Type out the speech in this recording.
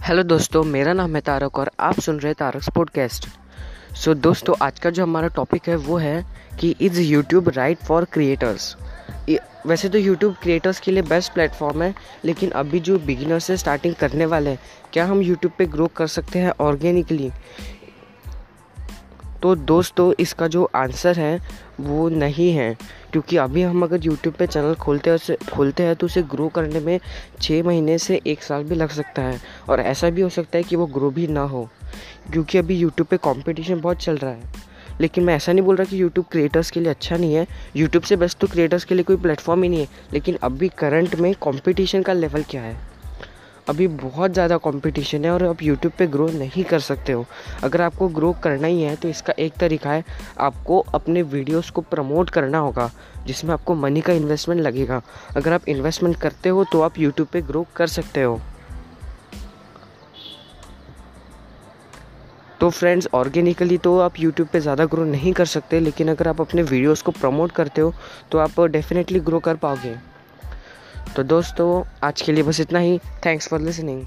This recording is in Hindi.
हेलो दोस्तों, मेरा नाम है तारक और आप सुन रहे हैं तारक पॉडकास्ट सो दोस्तों, आज का जो हमारा टॉपिक है, वो है कि is YouTube right for creators वैसे तो यूट्यूब क्रिएटर्स के लिए बेस्ट प्लेटफॉर्म है, लेकिन अभी जो बिगिनर्स से स्टार्टिंग करने वाले हैं, क्या हम यूट्यूब पे ग्रो कर सकते हैं ऑर्गेनिकली तो दोस्तों, इसका जो आंसर है, वो नहीं है। क्योंकि अभी हम अगर यूट्यूब पे चैनल खोलते हैं खोलते हैं तो उसे ग्रो करने में छः महीने से एक साल भी लग सकता है। और ऐसा भी हो सकता है कि वो ग्रो भी ना हो। क्योंकि अभी यूट्यूब पे कंपटीशन बहुत चल रहा है। लेकिन मैं ऐसा नहीं बोल रहा कि यूट्यूब क्रिएटर्स के लिए अच्छा नहीं है। यूट्यूब से बेस्ट तो क्रिएटर्स के लिए कोई प्लेटफॉर्म ही नहीं है। लेकिन अभी करंट में कंपटीशन का लेवल क्या है? अभी बहुत ज़्यादा कंपटीशन है और आप यूट्यूब पे ग्रो नहीं कर सकते हो। अगर आपको ग्रो करना ही है तो इसका एक तरीका है, आपको अपने वीडियोस को प्रमोट करना होगा, जिसमें आपको मनी का इन्वेस्टमेंट लगेगा। अगर आप इन्वेस्टमेंट करते हो तो आप यूट्यूब पे ग्रो कर सकते हो। तो फ्रेंड्स ऑर्गेनिकली तो आप यूट्यूब पे ज़्यादा ग्रो नहीं कर सकते, लेकिन अगर आप अपने वीडियोस को प्रमोट करते हो तो आप डेफिनेटली ग्रो कर पाओगे। तो दोस्तों आज के लिए बस इतना ही। Thanks for listening